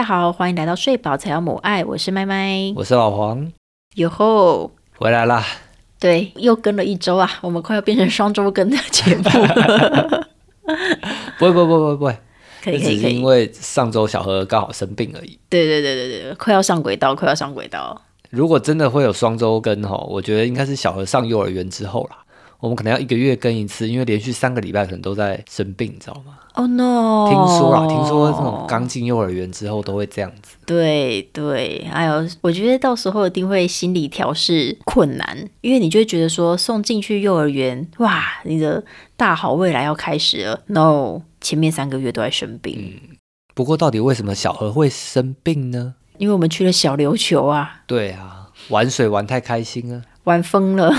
大家好，欢迎来到睡饱才要母爱，我是麦麦。我是老黄，哟吼，回来啦。对，又跟了一周啊，我们快要变成双周更的节目 了。不会不会不会不会，可以可以可以只是因，为上周小何刚好生病而已。对对对对对，快要上轨道，快要上轨道。如果真的会有双周更哈，我觉得应该是小何上幼儿园之后啦。我们可能要一个月更一次，因为连续三个礼拜可能都在生病，你知道吗？Oh no！听说啦，听说这种刚进幼儿园之后都会这样子。对对，哎呦，我觉得到时候一定会心理调试困难，因为你就会觉得说送进去幼儿园，哇，你的大好未来要开始了。No，前面三个月都在生病，不过到底为什么小何会生病呢？因为我们去了小琉球啊，对啊，玩水玩太开心了，玩疯了，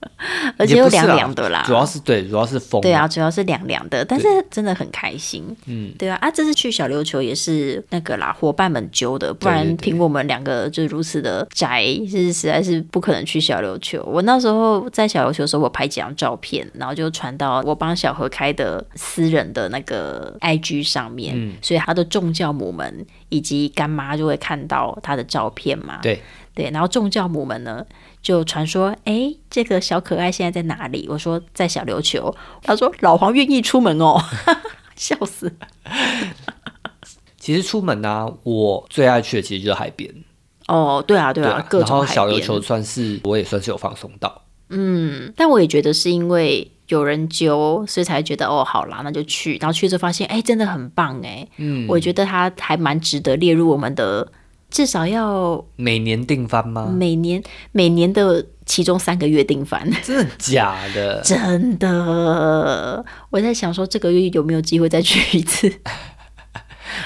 而且又凉凉的啦。主要是对，主要是风。对啊，，主要是凉凉的，但是真的很开心。嗯，对啊，啊，这次去小琉球也是那个啦，伙伴们揪的，不然凭我们两个就如此的宅，是实在是不可能去小琉球。我那时候在小琉球的时候，我拍几张照片，然后就传到我帮小何开的私人的那个 IG 上面，嗯所以他的众教母们以及干妈就会看到他的照片嘛。对，对，然后众教母们呢就传说，哎，这个小可爱现在在哪里？我说在小琉球。他说老黄愿意出门哦，笑死。其实出门呢、我最爱去的其实就是海边。哦，对啊，对啊，各然后。小琉球算是我也算是有放松到。嗯，但我也觉得是因为有人揪，所以才觉得哦，好啦，那就去。然后去之后发现，哎，真的很棒哎。嗯，我觉得它还蛮值得列入我们的，至少要每年定番吗？每年每年的其中三个月定番。真的假的？真的，我在想说这个月有没有机会再去一次？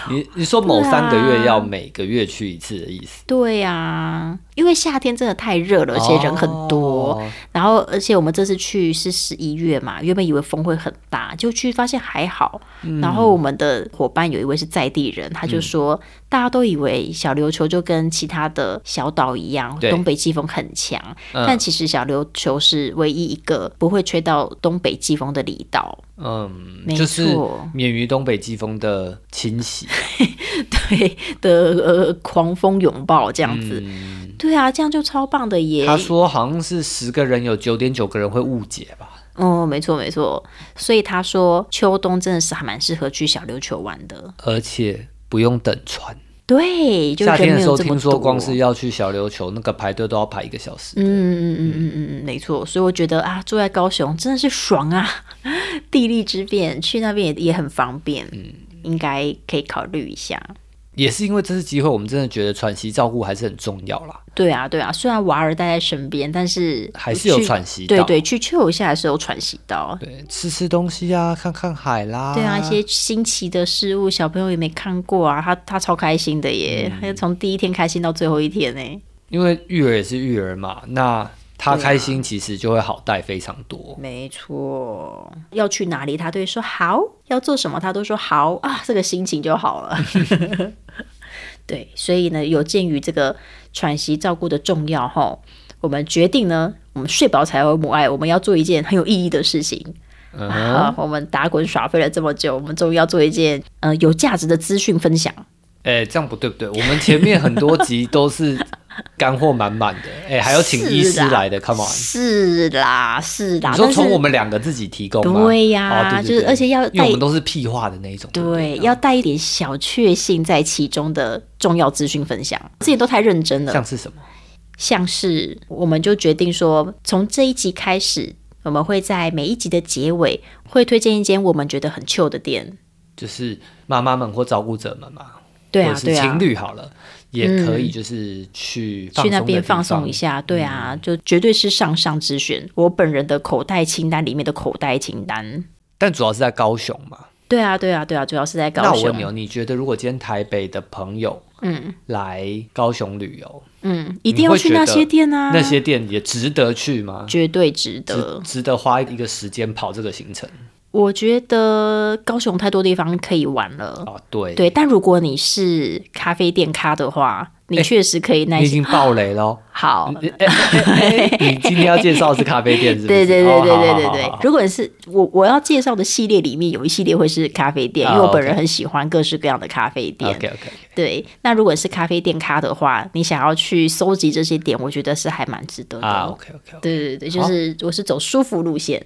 你你说某三个月要每个月去一次的意思？对呀、因为夏天真的太热了，而且人很多。哦然后，而且我们这次去是十一月嘛，原本以为风会很大，就去发现还好。嗯然后我们的伙伴有一位是在地人，他就说，大家都以为小琉球就跟其他的小岛一样，对东北季风很强，嗯但其实小琉球是唯一一个不会吹到东北季风的离岛。嗯，没就是错免于东北季风的侵袭。对的，呃，狂风拥抱这样子。对啊，这样就超棒的耶！嗯他说好像是十个人有九点九个人会误解吧？哦，没错没错，所以他说秋冬真的是还蛮适合去小琉球玩的。而且不用等船。对，就夏天的时候。听说光是要去小琉球，那个排队都要排一个小时。嗯嗯嗯嗯嗯嗯，没错。所以我觉得啊，住在高雄真的是爽啊，地利之便，去那边也也很方便。嗯，应该可以考虑一下。也是因为这次机会，我们真的觉得喘息照顾还是很重要啦，对啊，对啊，虽然娃儿待在身边，但是还是有喘息到。对对，去秋一下的时候喘息到。对，吃吃东西啊，看看海啦。对啊，一些新奇的事物，小朋友也没看过啊，他他超开心的耶，嗯他就从第一天开心到最后一天呢。因为育儿也是育儿嘛，那他开心其实就会好带非常多。没错，要去哪里他都会说好，要做什么他都说好啊，这个心情就好了。对，所以呢，有鉴于这个喘息照顾的重要哈，我们决定呢，我们睡饱才有母爱，我们要做一件很有意义的事情。嗯啊，我们打滚耍废了这么久，我们终于要做一件呃有价值的资讯分享。哎、这样不对不对？我们前面很多集都是 干货满满的，哎、还有请医师来的，Come on！是啦，是啦，你说从我们两个自己提供吗？对呀就是而且要带因为我们都是屁话的那一种，对要带一点小确幸在其中的重要资讯分享。自己都太认真了，像是什么？像是我们就决定说，从这一集开始，我们会在每一集的结尾会推荐一间我们觉得很 chill 的店。就是妈妈们或照顾者们嘛，对啊，是对啊情，侣好了，也可以就是去去那边放放松一。下。对啊，就绝对是上上之选，我本人的口袋清单里面的口袋清单。但主要是在高雄嘛。对啊，对啊，对啊，主要是在高雄那我问你。哦，你觉得如果今天台北的朋友嗯来高雄旅游，嗯，一定要去那些店啊，那些店也值得去吗？绝对值值得。值得花一个时间跑这个行程？我觉得高雄太多地方可以玩了。哦，对，对，但如果你是咖啡店咖的话，你确实可以耐心。你已经爆雷喽。好，你今天要介绍的是咖啡店，是不是？对对对哦对对对对。如果是我我要介绍的系列里面有一系列会是咖啡店，因为啊我本人很喜欢各式各样的咖啡店。OK OK，对，那如果是咖啡店咖的话，你想要去搜集这些点，我觉得是还蛮值得的。啊，OK OK，对对对，就是我是走舒服路线。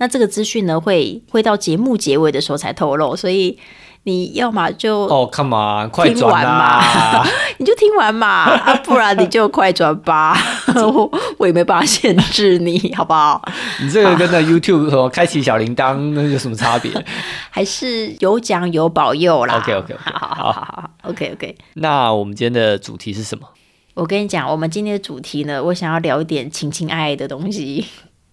嗯，那这个资讯呢，会会到节目结尾的时候才透露，所以你要么就、哦，Come on，快听转嘛！你就听完嘛，啊，不然你就快转吧，我 我也没办法限制你，好不好？你这个跟那 YouTube 什么开启小铃铛那有什么差别？还是有奖有保佑啦。OK，OK，OK，好好好好好，OK OK。那我们今天的主题是什么？我跟你讲，我们今天的主题呢，我想要聊一点情情爱爱的东西。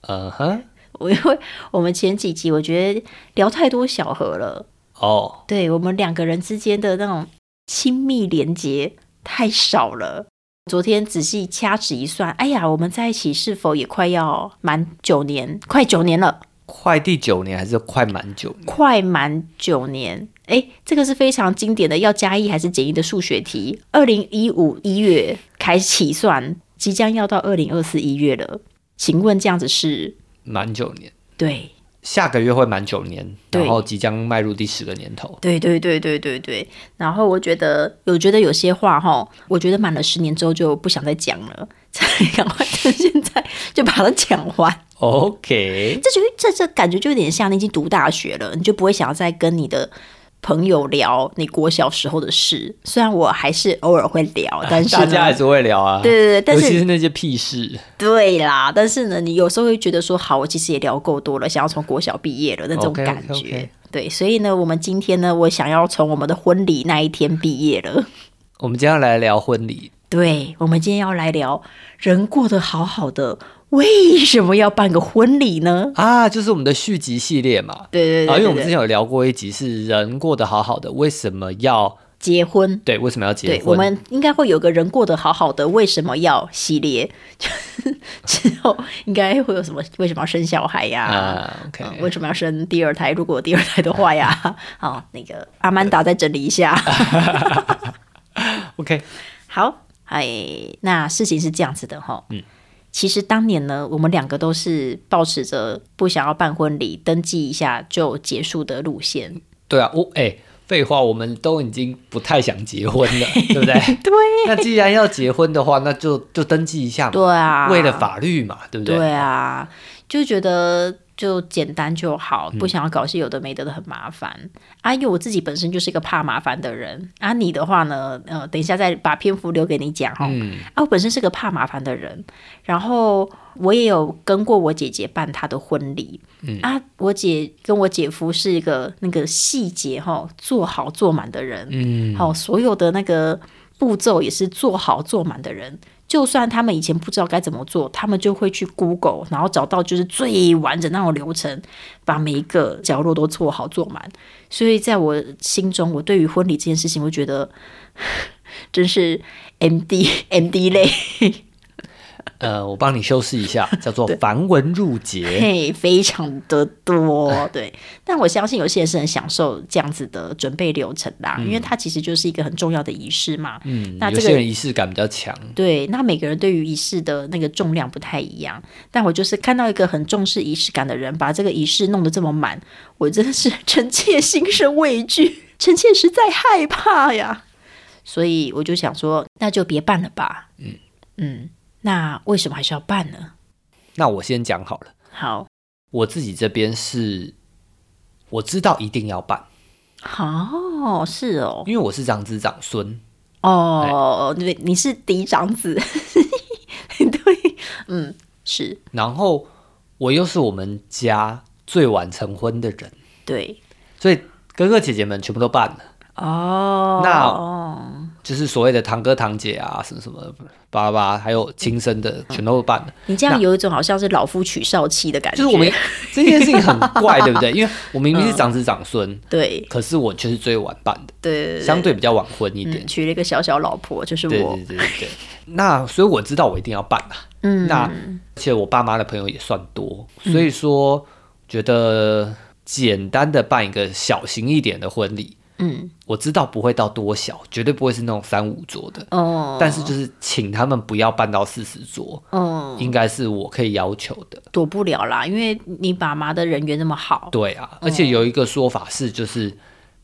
嗯哼，我因为我们前几集我觉得聊太多小河了，哦，对我们两个人之间的那种亲密连接太少了。昨天仔细掐指一算，哎呀，我们在一起是否也快要满九年？快九年了，快第九年还是快满九年？快满九年。哎，这个是非常经典的要加一还是减一的数学题。二零一五一月开始起算，即将要到二零二四一月了。请问这样子是满九年，对？下个月会满九年，然后即将迈入第十个年头。对对对对对对。然后我觉得，有觉得有些话哈，我觉得满了十年之后就不想再讲了，才赶快趁现在就把它讲完。OK，这就这这感觉就有点像你已经读大学了，你就不会想要再跟你的朋友聊你国小时候的事。虽然我还是偶尔会聊，但是呢 大家还是会聊啊。对对对，但尤其是是那些屁事。对啦，但是呢，你有时候会觉得说，好，我其实也聊够多了，想要从国小毕业了那种感觉。对，所以呢，我们今天呢，我想要从我们的婚礼那一天毕业了。我们今天要来聊婚礼，对，我们今天要来聊人过得好好的，为什么要办个婚礼呢？啊，就是我们的续集系列嘛。对对对啊，因为我们之前有聊过一集是人过得好好的，为什么要结婚。对？为什么要结对，婚？我们应该会有个人过得好好的，为什么要系列？之后应该会有什么？为什么要生小孩呀、啊，OK，嗯为什么要生第二胎？如果有第二胎的话呀，好，那个阿曼达再整理一下。OK，好，哎，那事情是这样子的哈，嗯，其实当年呢，我们两个都是保持着不想要办婚礼，登记一下就结束的路线。对啊，我哎，废话，我们都已经不太想结婚了，对不对？对，那既然要结婚的话，那就就登记一下嘛，对啊，为了法律嘛，对不对？对啊，就觉得就简单就好，嗯不想要搞些有的没得的很麻烦。啊，因为我自己本身就是一个怕麻烦的人。啊，你的话呢，呃，等一下再把篇幅留给你讲哈。嗯啊，我本身是个怕麻烦的人，然后我也有跟过我姐姐办她的婚礼。嗯啊，我姐跟我姐夫是一个那个细节哈做好做满的人。嗯，好、所有的那个步骤也是做好做满的人。就算他们以前不知道该怎么做，他们就会去 Google，然后找到就是最完整那种流程，把每一个角落都做好做满。所以在我心中，我对于婚礼这件事情，我觉得 真是 M D M D 类，呃，我帮你修饰一下，叫做繁文缛节。嘿，非常的多。对，但我相信有些人是很享受这样子的准备流程啦，因为它其实就是一个很重要的仪式嘛。嗯，那这个有些人仪式感比较强。对，那每个人对于仪式的那个重量不太一样，但我就是看到一个很重视仪式感的人，把这个仪式弄得这么满，我真的是 臣妾心生畏惧，臣妾实在害怕呀。所以我就想说，那就别办了吧。嗯嗯，那为什么还是要办呢？那我先讲好了，好，我自己这边是，我知道一定要办，哦，是哦，因为我是长子长孙，哦，对，你是嫡长子，对，嗯，是。然后我又是我们家最晚成婚的人，对，所以哥哥姐姐们全部都办了，哦，那就是所谓的堂哥堂姐啊，什么什么巴拉巴拉，还有亲生的，全都办了。你这样有一种好像是老夫娶少妻的感觉，就是我们 这件事情很怪，对不对？因为我明明是长子长孙，对可是我却是最晚办的，对相对比较晚婚一点嗯。娶了一个小小老婆，就是我对，对对对。那所以我知道我一定要办啊。嗯，那而且我爸妈的朋友也算多，所以说觉得简单的办一个小型一点的婚礼。嗯，我知道不会到多小，绝对不会是那种三五桌的。哦，但是就是请他们不要办到四十桌，哦，应该是我可以要求的。躲不了啦，因为你爸妈的人缘那么好。对啊，而且有一个说法是，就是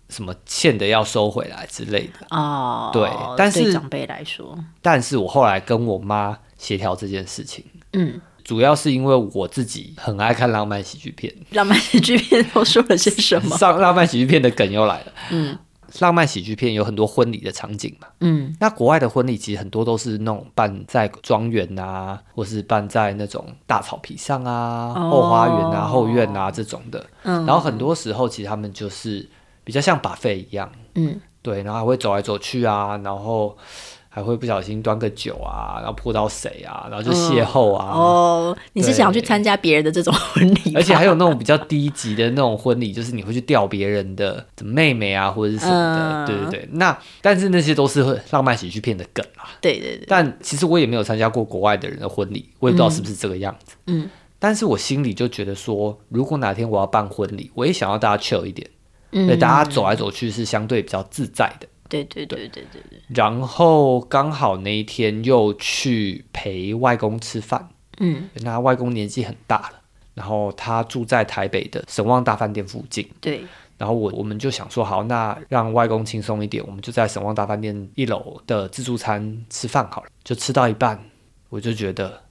什么欠的要收回来之类的。哦，对但是长辈来说，但是我后来跟我妈协调这件事情，嗯，主要是因为我自己很爱看浪漫喜剧片。浪漫喜剧片都说了些什么？上浪漫喜剧片的梗又来了。嗯浪漫喜剧片有很多婚礼的场景嘛，嗯那国外的婚礼其实很多都是那种办在庄园啊，或是办在那种大草皮上啊、哦后花园啊、后院啊这种的。嗯，然后很多时候其实他们就是比较像把费一样，嗯对，然后还会走来走去啊，然后还会不小心端个酒啊，然后泼到谁啊，然后就邂逅啊。哦，你是对想去参加别人的这种婚礼？而且还有那种比较低级的那种婚礼，就是你会去钓别人的妹妹啊，或者是什么的，嗯对对对。那但是那些都是浪漫喜剧片的梗啊。对对对，但其实我也没有参加过国外的人的婚礼，我也不知道是不是这个样子。嗯但是我心里就觉得说，如果哪天我要办婚礼，我也想要大家 chill 一点，嗯对，大家走来走去是相对比较自在的。对对对对对对，然后刚好那一天又去陪外公吃饭，嗯那外公年纪很大了，然后他住在台北的神旺大饭店附近。对，然后我我们就想说，好，那让外公轻松一点，我们就在神旺大饭店一楼的自助餐吃饭好了。就吃到一半，我就觉得，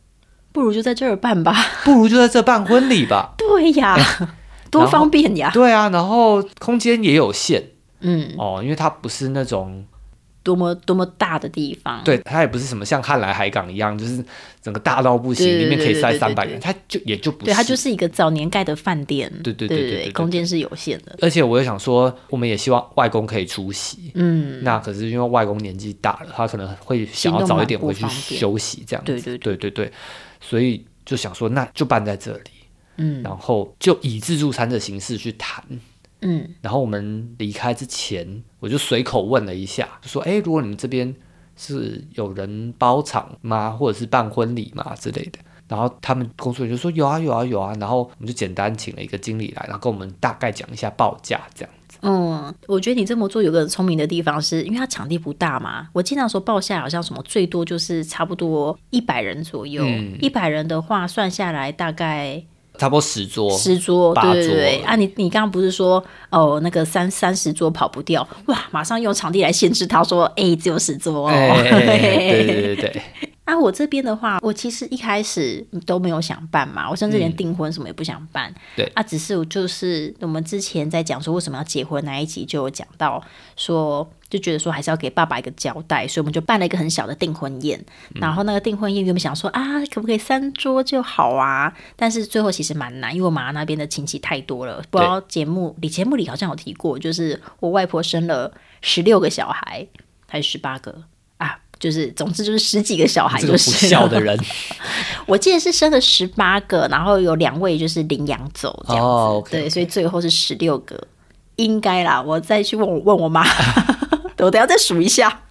不如就在这儿办吧。不如就在这办婚礼吧。对呀，多方便呀。对啊，然后空间也有限嗯，哦，因为它不是那种，多么多么大的地方。对，它也不是什么像汉来海港一样，就是整个大到不行，对对里面可以塞三百人，它就也就不是，对，它就是一个早年盖的饭店。对对对对空间是有限的。而且我又想说，我们也希望外公可以出席。嗯，那可是因为外公年纪大了，他可能会想要早一点回去休息，这样对对对对对，所以就想说，那就办在这里，嗯然后就以自助餐的形式去谈。嗯然后我们离开之前，我就随口问了一下，就说：“哎，如果你们这边是有人包场吗，或者是办婚礼吗之类的？”然后他们工作人员就说：“有啊，有啊，有啊。”然后我们就简单请了一个经理来，然后跟我们大概讲一下报价，这样。嗯，我觉得你这么做有个很聪明的地方是，因为它场地不大嘛。我经常说报价好像什么最多就是差不多一百人左右，嗯一百、人的话算下来大概差不多十桌，十桌，八对对对。桌啊你，你刚刚不是说哦那个三三十桌跑不掉，哇，马上用场地来限制他说，哎，只有十桌哦。哎，对对对对，啊，我这边的话，我其实一开始都没有想办嘛，我甚至连嗯订婚什么也不想办。对啊，只是我就是我们之前在讲说为什么要结婚那一集就有讲到说，就觉得说还是要给爸爸一个交代，所以我们就办了一个很小的订婚宴。嗯然后那个订婚宴原本想说啊，可不可以三桌就好啊？但是最后其实蛮难，因为我妈那边的亲戚太多了。不知道节目里节目里好像有提过，就是我外婆生了十六个小孩，还是十八个啊？就是总之就是十几个小孩，就是孝的人 我记得是生了十八个，然后有两位就是领养走这样子，对，所以最后是十六个，应该啦。我再去问我问我妈，我等下再数一下。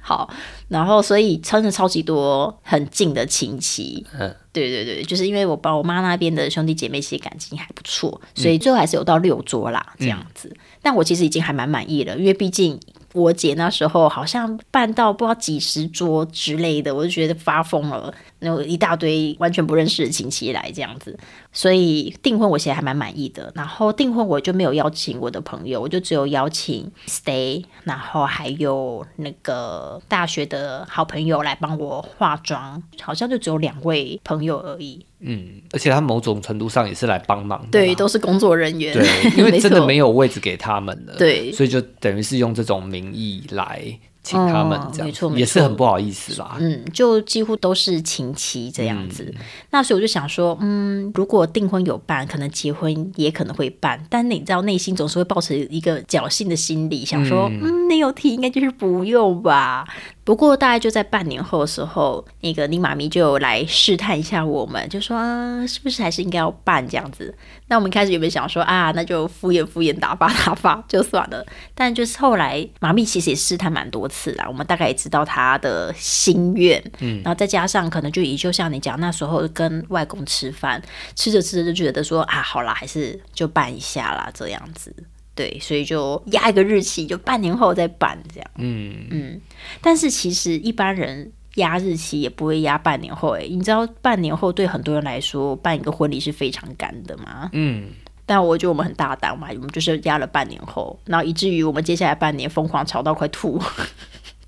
好，然后所以真的超级多很近的亲戚，嗯，对对对，就是因为我爸我妈那边的兄弟姐妹其实感情还不错，所以最后还是有到六桌啦这样子。但我其实已经还蛮满意了，因为毕竟我姐那时候好像办到不知道几十桌之类的，我就觉得发疯了，然后一大堆完全不认识的亲戚来这样子，所以订婚我其实还蛮满意的。然后订婚我就没有邀请我的朋友，我就只有邀请 Stay，然后还有那个大学的好朋友来帮我化妆，好像就只有两位朋友而已。嗯，而且他某种程度上也是来帮忙的，对，都是工作人员。对，因为真的没有位置给他们了，对所以就等于是用这种名义来请他们哦这样，没错没错也是很不好意思啦。嗯，就几乎都是请妻这样子。那所以我就想说，嗯，如果订婚有办，可能结婚也可能会办，但你知道内心总是会抱持一个侥幸的心理，想说，嗯，你有提应该就是不用吧。不过大概就在半年后的时候，那个你妈咪就来试探一下我们，就说、啊、是不是还是应该要办这样子。那我们一开始有没有想说啊，那就敷衍敷衍打发打发 就算了。但就是后来妈咪其实也试探蛮多次啦，我们大概也知道她的心愿，嗯，然后再加上可能就也就像你讲，那时候跟外公吃饭，吃着吃着就觉得说啊，好啦，还是就办一下啦，这样子。对，所以就压一个日期，就半年后再办这样。嗯嗯，但是其实一般人压日期也不会压半年后。诶，你知道半年后对很多人来说办一个婚礼是非常赶的吗？嗯，但我觉得我们很大胆嘛，我们就是压了半年后，然后以至于我们接下来半年疯狂吵到快吐。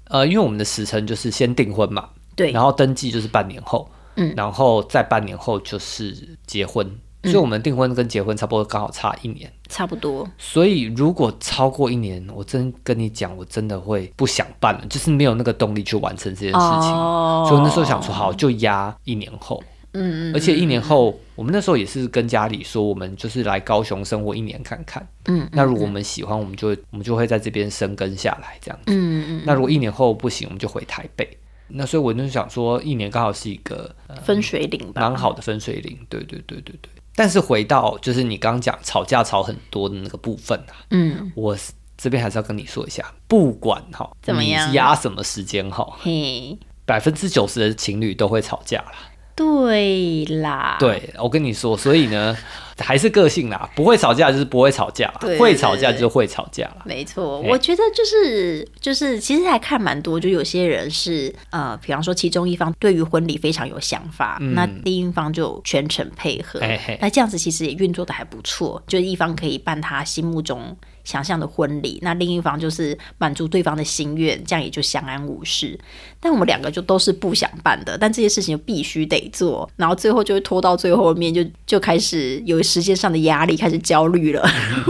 呃，因为我们的时辰就是先订婚嘛，对，然后登记就是半年后，嗯然后再半年后就是结婚，所以我们订婚跟结婚差不多刚好差一年。差不多。所以如果超过一年，我真跟你讲，我真的会不想办了，就是没有那个动力去完成这件事情。哦所以那时候想说，好，就压一年后。嗯嗯而且一年后，我们那时候也是跟家里说，我们就是来高雄生活一年看看。嗯那如果我们喜欢，我们就会我们就会在这边生根下来这样子。嗯嗯，那如果一年后不行，我们就回台北。那所以我就想说，一年刚好是一个分水岭吧。蛮好的分水岭。对对对对对。但是回到就是你刚刚讲吵架吵很多的那个部分啊，嗯，我这边还是要跟你说一下，不管哈怎么样？压什么时间哈，嘿，百分之九十的情侣都会吵架啦。对啦，对，我跟你说，所以呢，还是个性啦，不会吵架就是不会吵架会吵架就是会吵架啦。没错，我觉得就是就是，其实还看蛮多，就有些人是呃，比方说其中一方对于婚礼非常有想法，嗯那另一方就全程配合嘿嘿，那这样子其实也运作的还不错，就是一方可以办他心目中想象的婚礼，那另一方就是满足对方的心愿，这样也就相安无事。但我们两个就都是不想办的，但这些事情就必须得做，然后最后就会拖到最后面，就就开始有时间上的压力，开始焦虑了，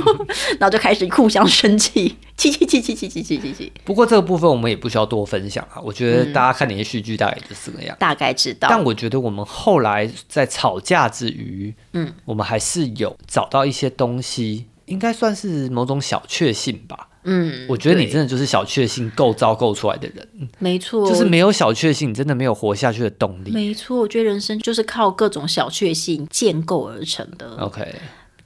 然后就开始互相生气，气气气气气气气气气，不过这个部分我们也不需要多分享啊，我觉得大家看连续剧大概就是这个样。大概知道。但我觉得我们后来在吵架之余，嗯，我们还是有找到一些东西，应该算是某种小确幸吧。嗯，我觉得你真的就是小确幸构造构出来的人，没错，就是没有小确幸，你真的没有活下去的动力。没错，我觉得人生就是靠各种小确幸建构而成的。OK，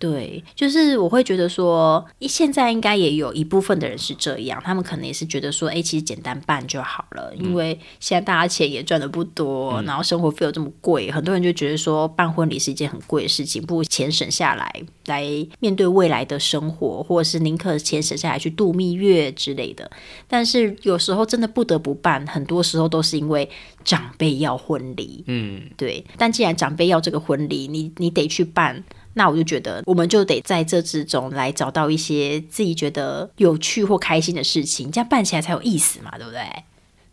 对，就是我会觉得说，现在应该也有一部分的人是这样，他们可能也是觉得说，哎，其实简单办就好了，因为现在大家钱也赚的不多，然后生活费又这么贵，很多人就觉得说办婚礼是一件很贵的事情，不如钱省下来来面对未来的生活，或者是宁可钱省下来去度蜜月之类的。但是有时候真的不得不办，很多时候都是因为长辈要婚礼，嗯，对，但既然长辈要这个婚礼，你你得去办，那我就觉得我们就得在这之中来找到一些自己觉得有趣或开心的事情，这样办起来才有意思嘛，对不对？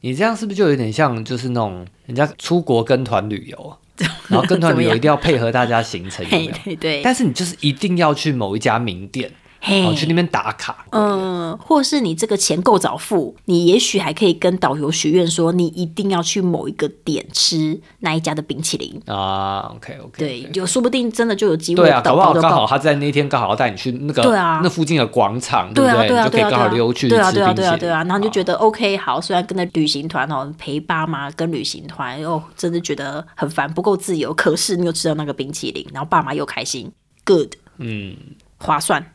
你这样是不是就有点像就是那种人家出国跟团旅游，然后跟团旅游一定要配合大家行程，有没有？对对，但是你就是一定要去某一家名店，嘿哦，去那边打卡。嗯，或是你这个钱够早付，你也许还可以跟导游许愿说，你一定要去某一个点吃那一家的冰淇淋。啊，OK OK，对，有说不定真的就有机会对啊，搞不好刚好他在那天刚好要带你去那个对啊那附近的广场，对啊，不对？就可以刚好溜去对啊，对啊，对啊，对啊，然后你就觉得得 OK 好，虽然跟着旅行团哦，陪爸妈跟旅行团，哦，真的觉得很烦，不够自由，可是你又吃到那个冰淇淋，然后爸妈又开心，good，嗯，划算。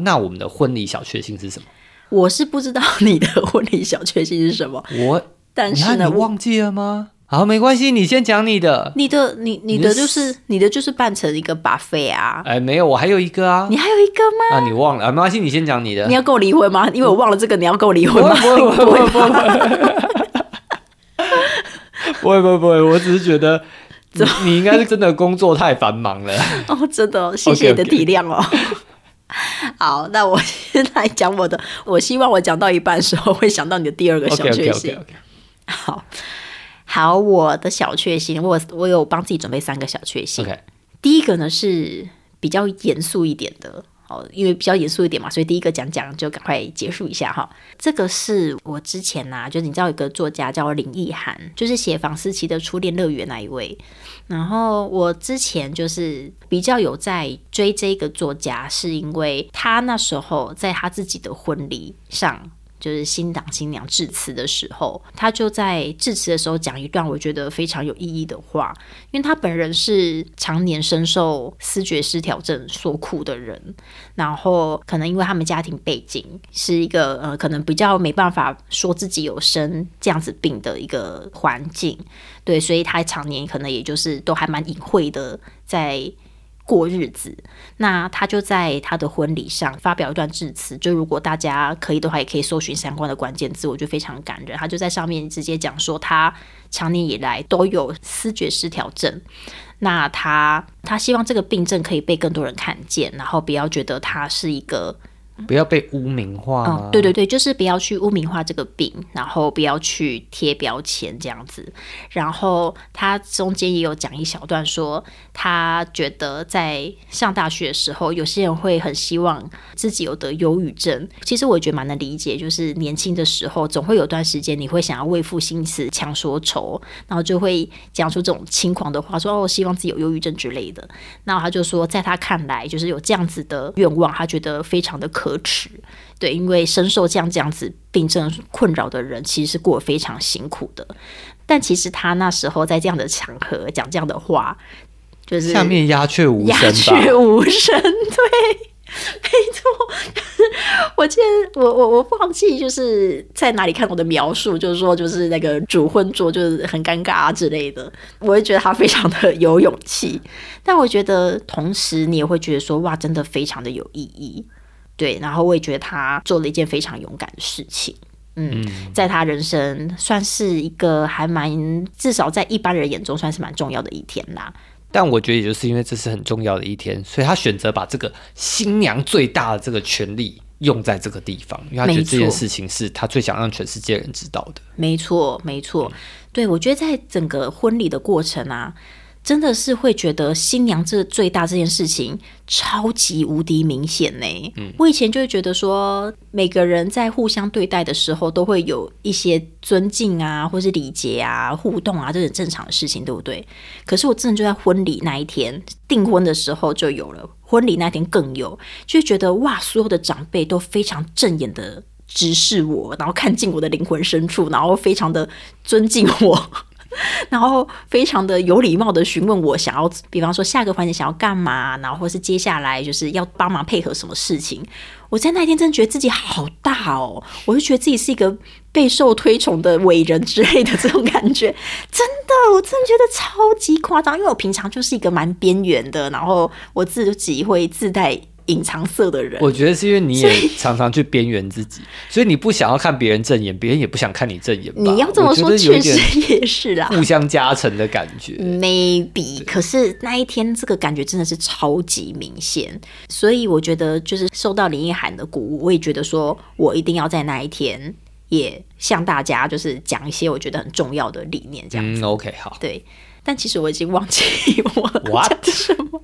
那我们的婚礼小确幸是什么？我是不知道你的婚礼小确幸是什么，我但是呢，你忘记了吗？好，没关系，你先讲你的。你的你你的就是你的就是扮成一个 buffet 啊，哎，没有，我还有一个啊你。还有一个吗？啊，你忘了啊？没关系，你先讲你的你。要跟我离婚吗？因为我忘了这个，你要跟我离婚吗？不会不会不会不会不会我只是觉得你你应该是真的工作太繁忙了。哦，真的哦、谢谢你的体谅哦。好，那我先来讲我的。我希望我讲到一半的时候会想到你的第二个小确幸。好，好，我的小确幸，我我有帮自己准备三个小确幸。第一个呢是比较严肃一点的。哦，因为比较严肃一点嘛，所以第一个讲讲就赶快结束一下哈。这个是我之前呐、就是你知道有个作家叫林奕涵，就是写房思琪的初恋乐园那一位。然后我之前就是比较有在追这个作家，是因为他那时候在他自己的婚礼上就是新郎新娘致辞的时候，他就在致辞的时候讲一段我觉得非常有意义的话，因为他本人是常年深受思觉失调症所苦的人，然后可能因为他们家庭背景是一个呃，可能比较没办法说自己有生这样子病的一个环境，对，所以他常年可能也就是都还蛮隐晦的在。过日子，那他就在他的婚礼上发表一段致辞。就如果大家可以的话，也可以搜寻相关的关键字，我觉得非常感人。他就在上面直接讲说，他长年以来都有思觉失调症。那他他希望这个病症可以被更多人看见，然后不要觉得他是一个。不要被污名化。嗯，对对对，就是不要去污名化这个病，然后不要去贴标签这样子。然后他中间也有讲一小段，说他觉得在上大学的时候，有些人会很希望自己有得忧郁症。其实我觉得蛮能理解，就是年轻的时候总会有段时间你会想要为赋新词强说愁，然后就会讲出这种轻狂的话，说哦，希望自己有忧郁症之类的。那他就说，在他看来，就是有这样子的愿望，他觉得非常的可。可耻，对，因为深受这样这样子病症困扰的人，其实是过得非常辛苦的。但其实他那时候在这样的场合讲这样的话，就是下面鸦雀无声，鸦雀无声，对，没错。我记得我我我放弃，就是在哪里看我的描述，就是说就是那个主婚桌就是很尴尬啊之类的，我会觉得他非常的有勇气。但我觉得同时你也会觉得说，哇，真的非常的有意义。对，然后我也觉得他做了一件非常勇敢的事情，嗯，在他人生算是一个还蛮，至少在一般人眼中算是蛮重要的一天啦。但我觉得也就是因为这是很重要的一天，所以他选择把这个新娘最大的这个权利用在这个地方，因为他觉得这件事情是他最想让全世界人知道的。没错，没错，对我觉得在整个婚礼的过程啊。真的是会觉得新娘这最大这件事情超级无敌明显呢。嗯，我以前就会觉得说，每个人在互相对待的时候，都会有一些尊敬啊，或是礼节啊、互动啊，这是正常的事情，对不对？可是我真的就在婚礼那一天订婚的时候就有了，婚礼那天更有，就觉得哇，所有的长辈都非常正眼的直视我，然后看进我的灵魂深处，然后非常的尊敬我。然后非常的有礼貌的询问我想要，比方说下个环节想要干嘛，然后或是接下来就是要帮忙配合什么事情。我在那一天真的觉得自己好大哦，我就觉得自己是一个备受推崇的伟人之类的这种感觉，真的，我真的觉得超级夸张，因为我平常就是一个蛮边缘的，然后我自己会自带。隐藏色的人，我觉得是因为你也常常去边缘自己，所以你不想要看别人正眼，别人也不想看你正眼。你要这么说，确实也是啦，互相加成的感觉。Maybe，可是那一天这个感觉真的是超级明显，所以我觉得就是受到林奕涵的鼓舞，我也觉得说我一定要在那一天也向大家就是讲一些我觉得很重要的理念，这样子。OK，好，对。但其实我已经忘记我 讲什么。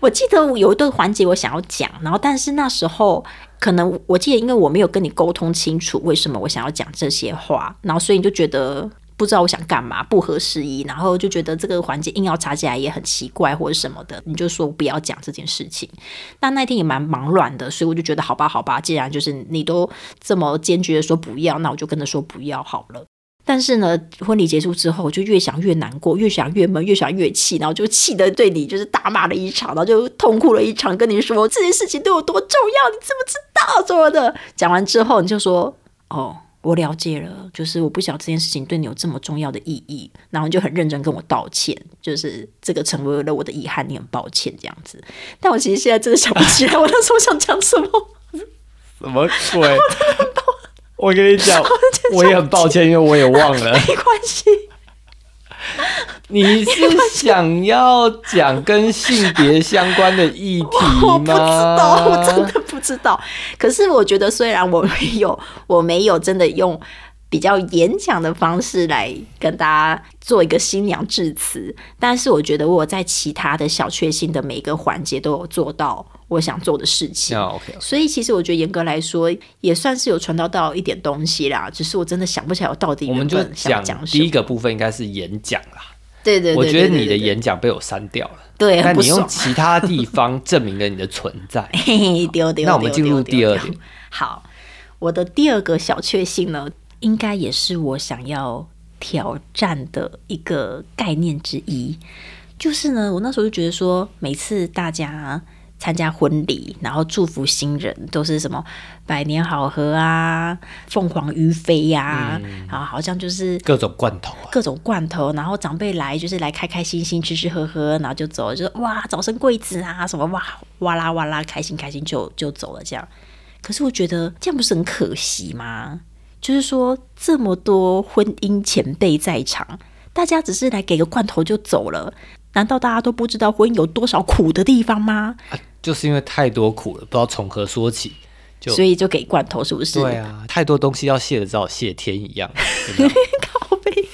我记得有一段环节我想要讲，然后但是那时候可能我记得，因为我没有跟你沟通清楚为什么我想要讲这些话，然后所以你就觉得不知道我想干嘛，不合时宜，然后就觉得这个环节硬要插进来也很奇怪或者什么的，你就说不要讲这件事情。但那天也蛮忙乱的，所以我就觉得好吧，好吧，既然就是你都这么坚决的说不要，那我就跟他说不要好了。但是呢，婚礼结束之后，我就越想越难过，越想越闷，越想越气，然后就气得对你就是大骂了一场，然后就痛哭了一场，跟你说这件事情对我多重要，你知不知道什么的。讲完之后，你就说：“哦，我了解了，就是我不晓得这件事情对你有这么重要的意义。”然后就很认真跟我道歉，就是这个成为了我的遗憾，你很抱歉这样子。但我其实现在真的想不起来 我那时候想讲什么，什么鬼？我跟你讲，我也很抱歉，因为我也忘了。没关系。你是想要讲跟性别相关的议题吗？我不知道，我真的不知道。可是我觉得，虽然我没有，我没有真的用。比较演讲的方式来跟大家做一个新娘致辞，但是我觉得我在其他的小确幸的每一个环节都有做到我想做的事情。所以其实我觉得严格来说也算是有传达到一点东西啦，只是我真的想不起来我到底我们就讲第一个部分应该是演讲啦。对对，我觉得你的演讲被我删掉了。对，但你用其他地方证明了你的存在。丢丢，那我们进入第二点。好。我的第二个小确幸呢，应该也是我想要挑战的一个概念之一，就是呢，我那时候就觉得说，每次大家参加婚礼，然后祝福新人，都是什么百年好合啊，凤凰于飞呀、然后好像就是各种罐头啊，各种罐头，然后长辈来就是来开开心心吃吃喝喝，然后就走了，就是哇早生贵子啊什么哇哇啦哇啦开心开心就就走了这样。可是我觉得这样不是很可惜吗？就是说这么多婚姻前辈在场，大家只是来给个罐头就走了，难道大家都不知道婚姻有多少苦的地方吗？就是因为太多苦了，不知道从何说起。就所以就给罐头是不是？对啊，太多东西要谢的，只好谢天一样。靠背。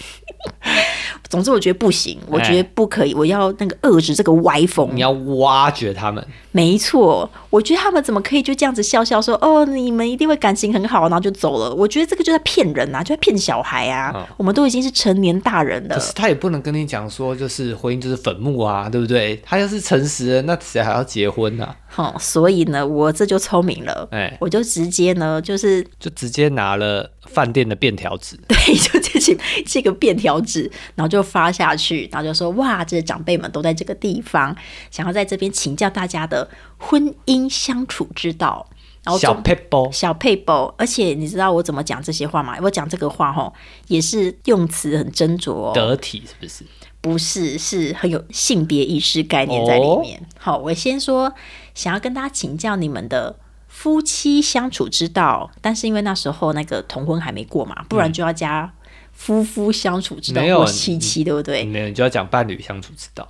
总之，我觉得不行，我哎觉得不可以，我要那个遏制这个歪风你。要挖掘他们，没错，我觉得他们怎么可以就这样子笑笑说哦，你们一定会感情很好，然后就走了？我觉得这个就在骗人啊，就在骗小孩啊。嗯我们都已经是成年大人了可，是他也不能跟你讲说，就是婚姻就是坟墓啊，对不对？他要是诚实的，那谁还要结婚呢、哼、所以呢，我这就聪明了，哎我就直接呢，就是就直接拿了饭店的便条纸，对，就这些这个便条纸，然后就发下去，然后就说哇，这些长辈们都在这个地方，想要在这边请教大家的婚姻相处之道。然后小中 p e p e 小配包，而且你知道我怎么讲这些话吗？我讲这个话吼，也是用词很斟酌哦，得体是不是？不是，是很有性别意识概念在里哦面。好，我先说，想要跟大家请教你们的夫妻相处之道，但是因为那时候那个同婚还没过嘛，不然就要加夫妇相处之道没有或妻妻，对不对？没有，你就要讲伴侣相处之道。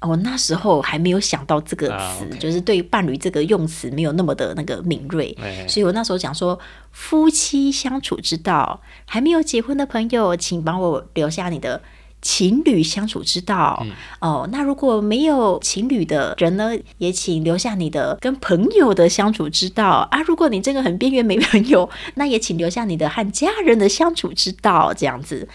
我、那时候还没有想到这个词，就是对伴侣这个用词没有那么的那个敏锐，哎所以我那时候讲说夫妻相处之道，还没有结婚的朋友，请帮我留下你的。情侣相处之道、嗯哦，那如果没有情侣的人呢，也请留下你的跟朋友的相处之道啊。如果你这个很边缘没朋友，那也请留下你的和家人的相处之道，这样子。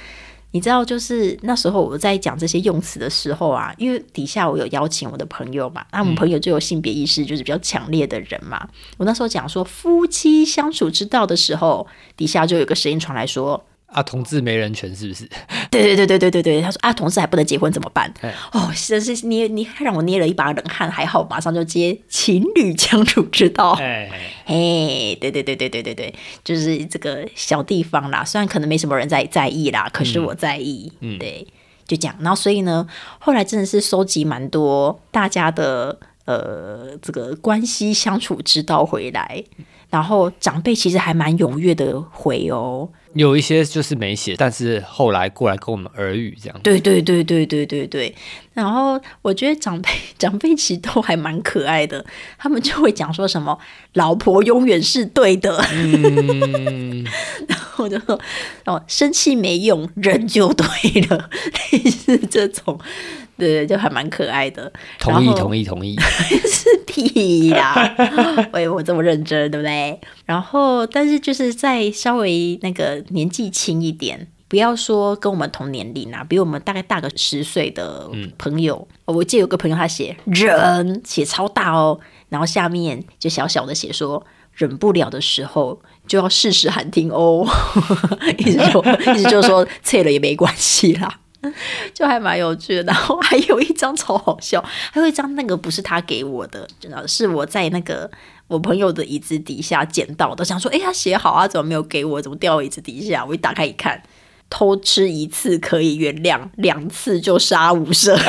你知道，就是那时候我在讲这些用词的时候啊，因为底下我有邀请我的朋友嘛，那我们朋友就有性别意识，就是比较强烈的人嘛。我那时候讲说夫妻相处之道的时候，底下就有个声音传来说，啊，同志没人权是不是？对对对对对对对，他说啊，同志还不能结婚怎么办哎？哦，真是捏捏让我捏了一把冷汗，还好马上就接情侣相处之道。哎，嘿，对对对对对对对，就是这个小地方啦，虽然可能没什么人在在意啦，可是我在意，嗯对，就这样。然后所以呢，后来真的是收集蛮多大家的呃这个关系相处之道回来，然后长辈其实还蛮踊跃的回哦，有一些就是没写，但是后来过来跟我们耳语这样。对对对对对对对。然后我觉得长辈 长辈其实都还蛮可爱的，他们就会讲说什么“老婆永远是对的”，嗯，然后就说哦生气没用，忍就对了，类似这种，对，就还蛮可爱的。同意同意同意。是屁啦！喂，我这么认真，对不对？然后，但是就是在稍微那个年纪轻一点，不要说跟我们同年龄啊，比我们大概大个十岁的朋友。我记得有个朋友他写“忍”，写超大哦，然后下面就小小的写说。忍不了的时候，就要适时喊停哦。意思就意思就是说，脆了也没关系啦。就还蛮有趣的。然后还有一张超好笑，还有一张那个不是他给我的，真的是我在那个我朋友的椅子底下捡到的，想说，哎，他写好啊，怎么没有给我？怎么掉到椅子底下？我一打开一看。偷吃一次可以原谅，两次就杀无赦。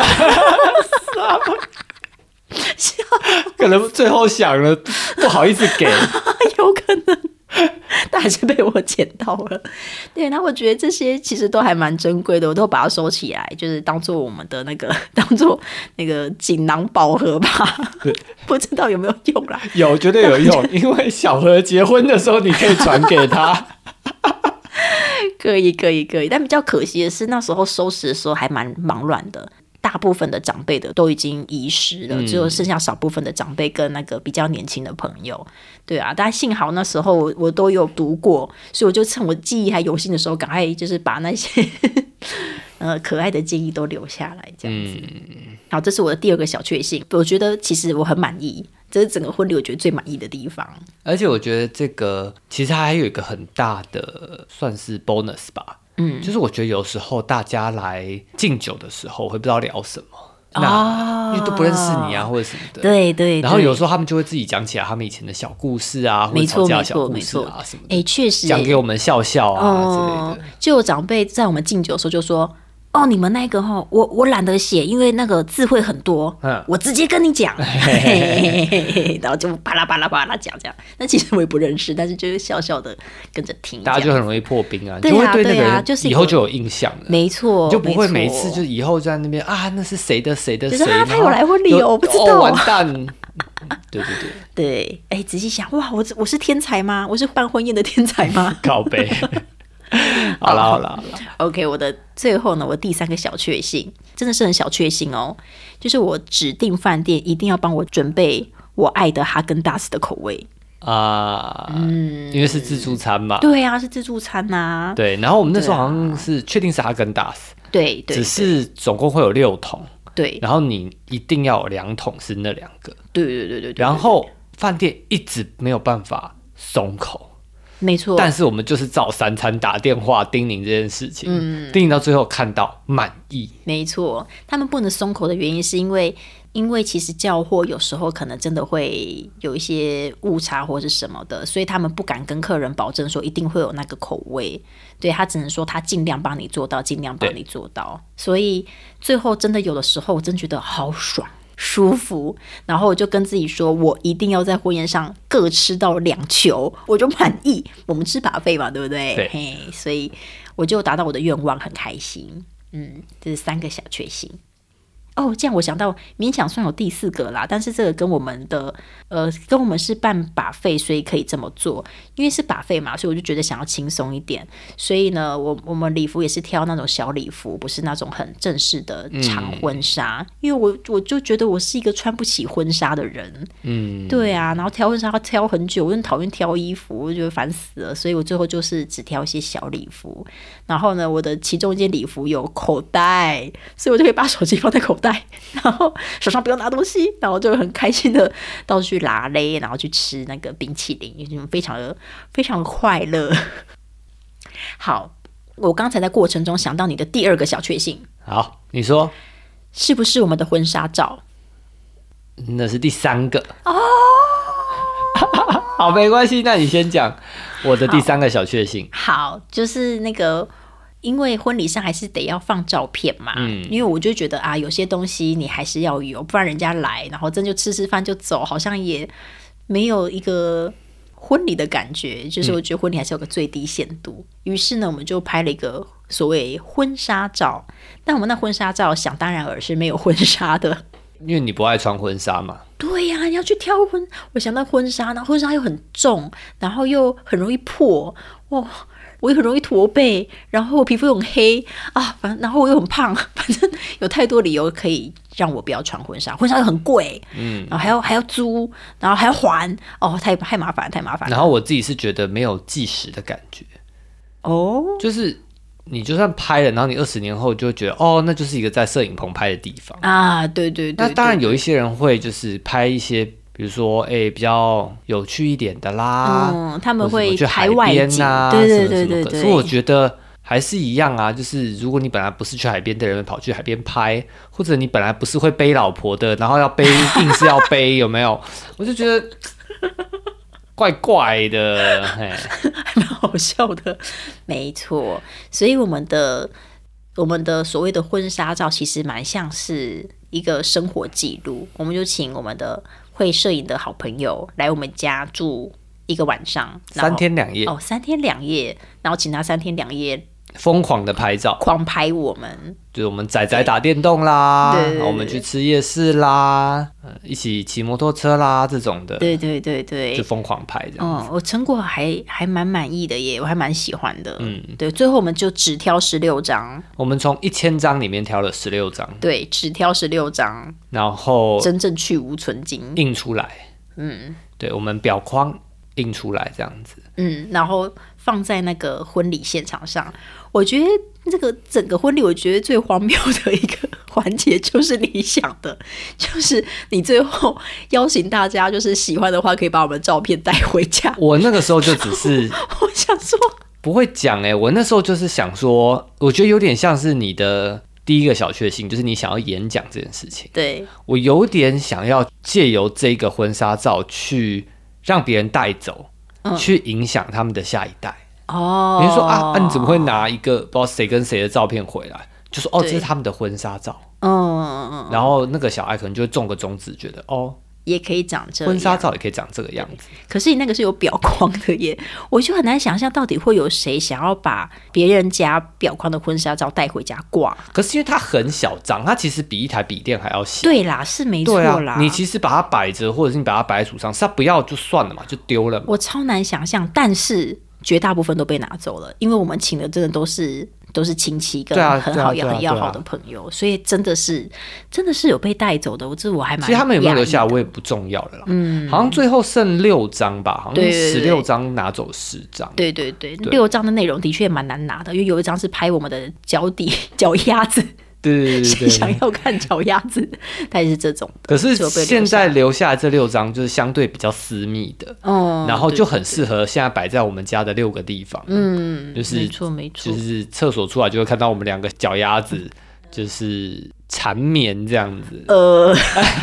可能最后想了，不好意思给。有可能，但还是被我捡到了。对，那我觉得这些其实都还蛮珍贵的，我都把它收起来，就是当做我们的那个，当做那个锦囊宝盒吧。不知道有没有用啦？有绝对有用，因为小何结婚的时候你可以传给他。可以，可以，可以。但比较可惜的是，那时候收拾的时候还蛮忙乱的。大部分的长辈的都已经遗失了，只有剩下少部分的长辈跟那个比较年轻的朋友，对啊。但幸好那时候我我都有读过，所以我就趁我记忆还犹新的时候，赶快就是把那些 呃可爱的建议都留下来，这样子。好，这是我的第二个小确幸，我觉得其实我很满意。这是整个婚礼我觉得最满意的地方。而且我觉得这个其实还有一个很大的算是 bonus 吧，嗯，就是我觉得有时候大家来敬酒的时候会不知道聊什么，那因为都不认识你啊或者什么的，哦对对，然后有时候他们就会自己讲起来他们以前的小故事啊，或者吵架的小故事啊什么，的，哎，确实。讲哎给我们笑笑啊之类哦的。，就有长辈在我们敬酒的时候就说：“哦，你们那个哈，我我懒得写，因为那个字会很多，嗯我直接跟你讲。”嘿嘿嘿嘿嘿然后就巴拉巴拉巴拉讲这样。那其实我也不认识，但是就是笑笑的跟着听，大家就很容易破冰啊，就会对那个啊对啊人就是以后就有印象了。没错，你就不会每一次就是以后在那边啊，那是谁的谁的谁，就是啊他有来婚礼哦我不知道哦，完蛋。对对对，对，哎，仔细想，哇，我我是天才吗？我是办婚宴的天才吗 靠背。好了好了好了，？OK，我的最后呢，我第三个小确幸真的是很小确幸哦，就是我指定饭店一定要帮我准备我爱的哈根达斯的口味。啊，嗯因为是自助餐嘛，对啊，是自助餐呐、对。然后我们那时候好像是确定是哈根达斯，对对只是总共会有六桶，对然后你一定要有两桶是那两个，对对对对对，然后饭店一直没有办法松口。没错，但是我们就是照三餐打电话叮咛这件事情，嗯。叮咛到最后看到满意，没错，他们不能松口的原因是因为，因为其实叫货有时候可能真的会有一些误差或是什么的，所以他们不敢跟客人保证说一定会有那个口味，对他只能说他尽量帮你做到，尽量帮你做到，所以最后真的有的时候我真觉得好爽。舒服，然后我就跟自己说，我一定要在婚宴上各吃到两球，我就满意。我们吃把费嘛，对不对？对嘿，所以我就达到我的愿望，很开心。嗯，这是三个小确幸。哦，这样我想到勉强算有第四个啦，但是这个跟我们的呃，跟我们是办把费，所以可以这么做，因为是把费嘛，所以我就觉得想要轻松一点，所以呢，我我们礼服也是挑那种小礼服，不是那种很正式的长婚纱，因为我我就觉得我是一个穿不起婚纱的人，嗯，对啊，然后挑婚纱要挑很久，我很讨厌挑衣服，我觉得烦死了，所以我最后就是只挑一些小礼服。然后呢，我的其中一件礼服有口袋，所以我就可以把手机放在口袋，然后手上不用拿东西，然后就很开心的到处去拉勒，然后去吃那个冰淇淋，就非常的非常的快乐。好，我刚才在过程中想到你的第二个小确幸，好，你说是不是我们的婚纱照？那是第三个哦，好，没关系，那你先讲我的第三个小确幸。好，就是那个，因为婚礼上还是得要放照片嘛。嗯因为我就觉得啊，有些东西你还是要有，不然人家来，然后真就吃吃饭就走，好像也没有一个婚礼的感觉。就是我觉得婚礼还是有个最低限度。于是呢，我们就拍了一个所谓婚纱照。但我们那婚纱照，想当然尔是没有婚纱的。因为你不爱穿婚纱嘛，对呀、你要去挑婚，我想到婚纱，然后婚纱又很重，然后又很容易破，哇，我又很容易驼背，然后我皮肤又很黑啊，反正然后我又很胖，反正有太多理由可以让我不要穿婚纱，婚纱又很贵，嗯，然后还要还要租，然后还要还，哦，太太麻烦，太麻烦，然后我自己是觉得没有计时的感觉，哦，就是你就算拍了，然后你二十年后就会觉得哦，那就是一个在摄影棚拍的地方。啊，对对对那当然有一些人会就是拍一些，比如说哎、比较有趣一点的啦，嗯，他们会去海边啊，对对对对对，可是我觉得还是一样啊，就是如果你本来不是去海边的人，跑去海边拍，或者你本来不是会背老婆的，然后要背硬是要背，有没有？我就觉得怪怪的，嘿，还蛮好笑的，没错。所以我们的我们的所谓的婚纱照，其实蛮像是一个生活记录。我们就请我们的会摄影的好朋友来我们家住一个晚上，三天两夜，哦，三天两夜，然后请他三天两夜疯狂的拍照，狂拍我们。就是我们仔仔打电动啦，对对对然后我们去吃夜市啦，呃一起骑摩托车啦这种的，对对对对就，疯狂拍这样。嗯，我成果还还蛮满意的耶，我还蛮喜欢的。嗯，对，最后我们就只挑十六张，我们从一千张里面挑了十六张，对，只挑十六张，然后真正去无存精。印出来。嗯，对，我们表框印出来这样子。嗯，然后放在那个婚礼现场上。我觉得这个整个婚礼，我觉得最荒谬的一个环节就是你想的，就是你最后邀请大家，就是喜欢的话可以把我们照片带回家。我那个时候就只是 我想说，不会讲哎、我那时候就是想说，我觉得有点像是你的第一个小确幸，就是你想要演讲这件事情。对，我有点想要借由这个婚纱照去让别人带走，嗯去影响他们的下一代。哦，比如说啊，啊你怎么会拿一个不知道谁跟谁的照片回来？就说哦，这是他们的婚纱照。嗯？嗯，嗯然后那个小爱可能就会种个种子，觉得哦，也可以长这样。婚纱照也可以长这个样子。可是你那个是有表框的耶，我就很难想象到底会有谁想要把别人家表框的婚纱照带回家挂。可是因为它很小张，它其实比一台笔电还要小。对啦，是没错啦。啊，你其实把它摆着，或者是你把它摆在橱上，是它不要就算了嘛，就丢了嘛。我超难想象，但是绝大部分都被拿走了，因为我们请的真的都是都是亲戚跟很好也很要好的朋友，所以真的是真的是有被带走的。我这我还蛮其实他们有没有留下，我也不重要了啦。嗯，好像最后剩六张吧，好像十六张拿走十张。对对对，六张的内容的确蛮难拿的，因为有一张是拍我们的脚底 脚丫子，对对对谁对对。想要看脚丫子，他也是这种的。可是现在留下来这六张就是相对比较私密的，哦，然后就很对适合现在摆在我们家的六个地方。嗯，就是没错没错就，是厕所出来就会看到我们两个脚丫子，就是缠绵这样子。呃，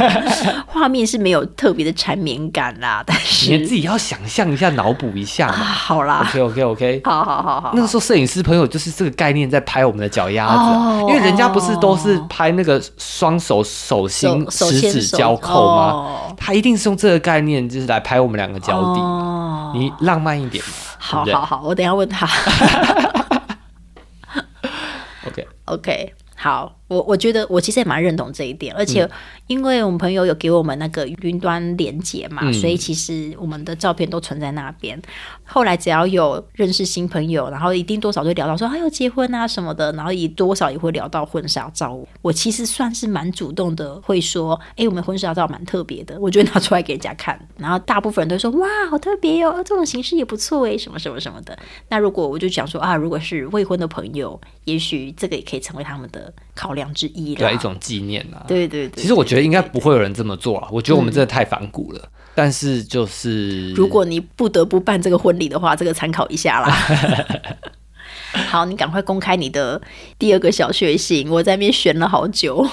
画面是没有特别的缠绵感啦，但是你自己要想象一下，脑补一下。好啦，OK OK OK。好好好好，那个时候摄影师朋友就是这个概念在拍我们的脚丫子啊、哦因为人家不是都是拍那个双手手心手手十指交扣吗？哦他一定是用这个概念，就是来拍我们两个脚底。哦你浪漫一点嘛，好好好，我等一下问他。OK，OK，好，我我觉得我其实也蛮认同这一点，而且嗯因为我们朋友有给我们那个云端连接嘛，嗯所以其实我们的照片都存在那边。后来只要有认识新朋友，然后一定多少就聊到说还有结婚啊什么的，然后也多少也会聊到婚纱照。我其实算是蛮主动的，会说，哎、我们婚纱照蛮特别的，我就会拿出来给人家看。然后大部分人都说，哇，好特别哦，这种形式也不错哎，什么什么什么的。那如果我就讲说啊，如果是未婚的朋友，也许这个也可以成为他们的考量之一啦。对啊，一种纪念啊。对对对。其实我觉得应该不会有人这么做啊，我觉得我们真的太反骨了。但是就是，如果你不得不办这个婚礼的话，这个参考一下啦。好，你赶快公开你的第二个小确幸，我在那边选了好久。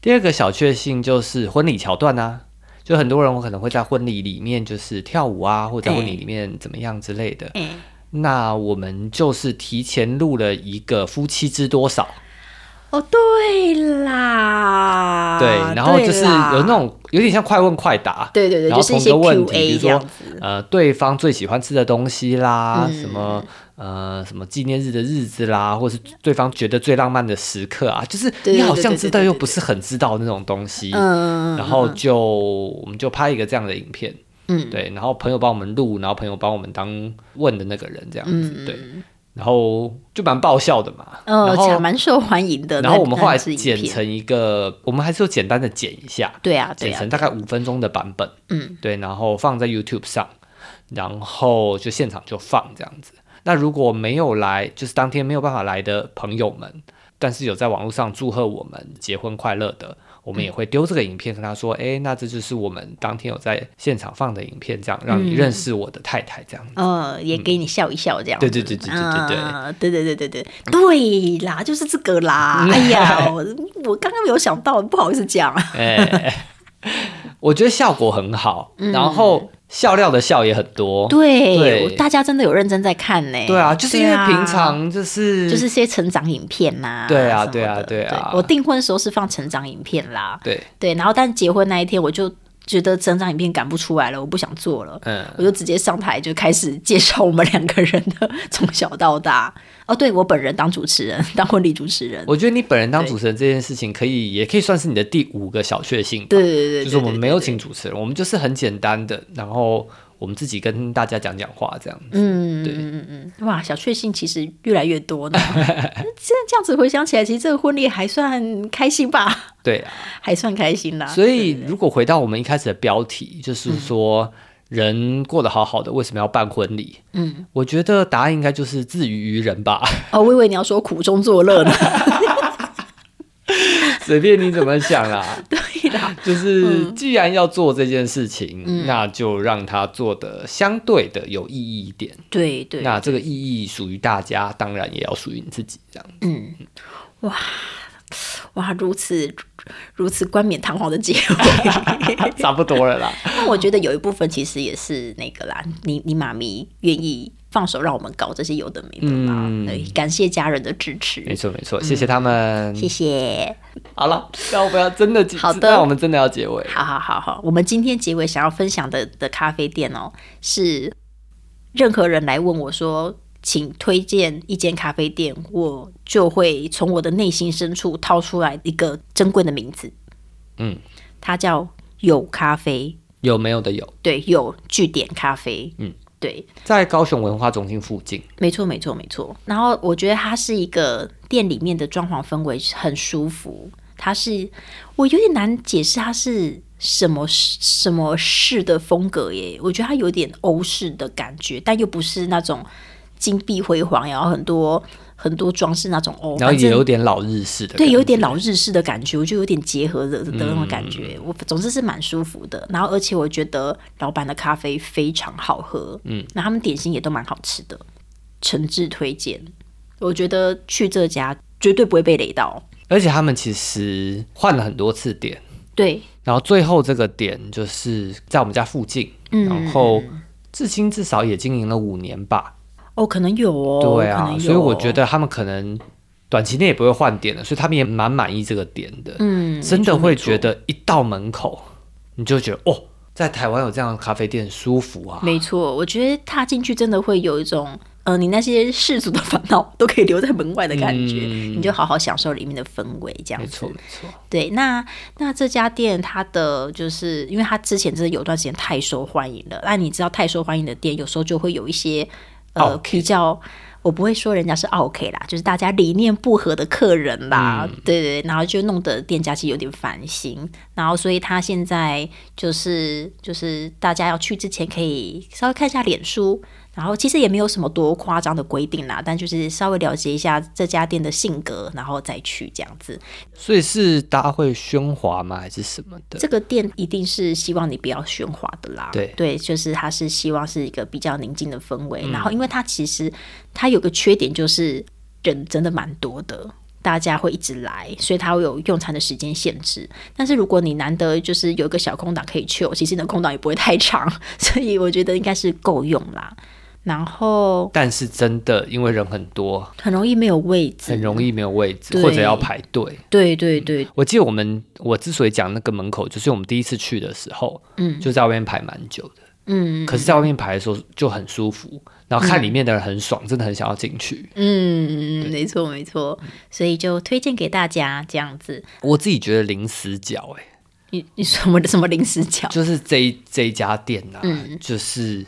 第二个小确幸就是婚礼桥段啊，就很多人我可能会在婚礼里面就是跳舞啊，或者在婚礼里面怎么样之类的。哎、那我们就是提前录了一个夫妻知多少，哦，对啦，对，然后就是有那种有点像快问快答，对对对，然后同个问题，比如说。呃对方最喜欢吃的东西啦，嗯。什么呃什么纪念日的日子啦，或是对方觉得最浪漫的时刻啊，就是你好像知道又不是很知道那种东西，嗯，然后就我们就拍一个这样的影片，嗯。对，然后朋友帮我们录，然后朋友帮我们当问的那个人这样子，嗯。对，然后就蛮爆笑的嘛，呃，然后还蛮受欢迎的。然后我们后来那支影片剪成一个，我们还是有简单的剪一下，对啊，对啊剪成，大概五分钟的版本，嗯，对，然后放在 YouTube 上，然后就现场就放这样子。那如果没有来，就是当天没有办法来的朋友们，但是有在网络上祝贺我们结婚快乐的，我们也会丢这个影片跟他说，哎、那这就是我们当天有在现场放的影片，这样让你认识我的太太这样子。呃，也给你笑一笑这样子。对对对对对对对啊对对对对对对啦，就是这个啦。哎呀，我我刚刚没有想到，不好意思讲。哎、我觉得效果很好，然后笑料的笑也很多。对，对。大家真的有认真在看呢。对啊，就是因为平常就是就是些成长影片呐、对啊对啊对啊。我订婚的时候是放成长影片啦，对，对，然后但结婚那一天我就觉得成长影片赶不出来了，我不想做了。嗯，我就直接上台就开始介绍我们两个人的从小到大。哦，对我本人当主持人，当婚礼主持人。我觉得你本人当主持人这件事情，可以也可以算是你的第五个小确幸对对对，就是我们没有。请主持人，我们就是很简单的，然后我们自己跟大家讲讲话这样子。嗯对嗯嗯嗯，哇，小确幸其实越来越多呢。这这样子回想起来，其实这个婚礼还算开心吧，对啊，还算开心啦。所以如果回到我们一开始的标题，就是说人过得好好的，为什么要办婚礼？嗯，我觉得答案应该就是自娱于人吧。哦，我以为你要说苦中作乐呢。随便你怎么想啦，对啦，就是既然要做这件事情，那就让它做的相对的有意义一点。对对，那这个意义属于大家，当然也要属于你自己，这样。嗯，哇哇，如此如此冠冕堂皇的结尾，差不多了啦。那我觉得有一部分其实也是那个啦，你你妈咪愿意。放手让我们搞这些有的没的嘛？对，感谢家人的支持。没错没错，谢谢他们，谢谢。好了，那我们要真的好的，那我们真的要结尾。好好好好，我们今天结尾想要分享的的咖啡店哦，是任何人来问我说，请推荐一间咖啡店，我就会从我的内心深处掏出来一个珍贵的名字。嗯，它叫有咖啡，有没有的有？对，有据点咖啡。嗯。对，在高雄文化中心附近。没错，没错，没错。然后我觉得它是一个店里面的装潢氛围很舒服。它是我有点难解释它是什么什么式的风格耶。我觉得它有点欧式的感觉，但又不是那种金碧辉煌，然后很多。很多装饰那种哦，然后也有点老日式的，对，有点老日式的感觉，我就有点结合的的那种感觉，我总之是蛮舒服的。然后而且我觉得老板的咖啡非常好喝，嗯，那他们点心也都蛮好吃的，诚挚推荐。我觉得去这家绝对不会被雷到，而且他们其实换了很多次点，对，然后最后这个点就是在我们家附近，然后至今至少也经营了五年吧。哦，可能有哦，对啊，所以我觉得他们可能短期内也不会换点的，所以他们也蛮满意这个点的。嗯，真的会觉得一到门口你就觉得哦，在台湾有这样的咖啡店舒服啊。没错，我觉得踏进去真的会有一种，呃，你那些世俗的烦恼都可以留在门外的感觉，你就好好享受里面的氛围，这样子。没错，没错。对，那那这家店它的就是因为它之前真的有段时间太受欢迎了，那你知道太受欢迎的店有时候就会有一些。呃，比较我不会说人家是 OK 啦，就是大家理念不合的客人啦，对对，然后就弄得店家其实有点烦心，然后所以他现在就是就是大家要去之前可以稍微看一下脸书。然后其实也没有什么多夸张的规定啦，但就是稍微了解一下这家店的性格，然后再去这样子。所以是大家会喧哗吗？还是什么的？这个店一定是希望你不要喧哗的啦。对对，就是他是希望是一个比较宁静的氛围。然后，因为它其实它有个缺点，就是人真的蛮多的，大家会一直来，所以它会有用餐的时间限制。但是如果你难得就是有一个小空档可以去，其实你的空档也不会太长，所以我觉得应该是够用啦。然后，但是真的，因为人很多，很容易没有位置，很容易没有位置，或者要排队。对对对，我记得我们我之所以讲那个门口，就是我们第一次去的时候，嗯，就在外面排蛮久的，嗯，可是在外面排的时候就很舒服，然后看里面的人很爽，真的很想要进去。嗯嗯，没错没错，所以就推荐给大家这样子。我自己觉得零死角，哎，你你什么什么零死角？就是这这一家店啊，就是。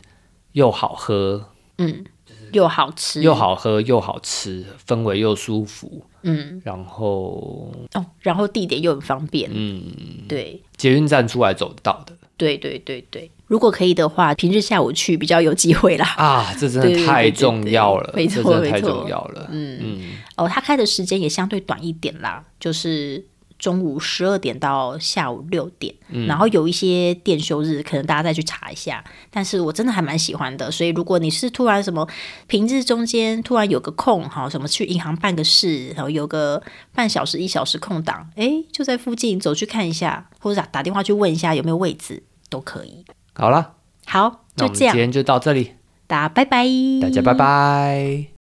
又好喝，嗯，又好吃，又好喝又好吃，氛围又舒服，嗯，然后哦，然后地点又很方便，嗯，对，捷运站出来走得到的，对对对对，如果可以的话，平日下午去比较有机会啦。啊，这真的太重要了，没错太重要了，嗯。嗯，哦，他开的时间也相对短一点啦，就是。中午十二点到下午六点，然后有一些店休日，可能大家再去查一下。但是我真的还蛮喜欢的，所以如果你是突然什么平日中间突然有个空，哈，什么去银行办个事，然后有个半小时一小时空档，哎，就在附近走去看一下，或者打打电话去问一下有没有位置，都可以。好了，好，就这样，今天就到这里，大家拜拜，大家拜拜。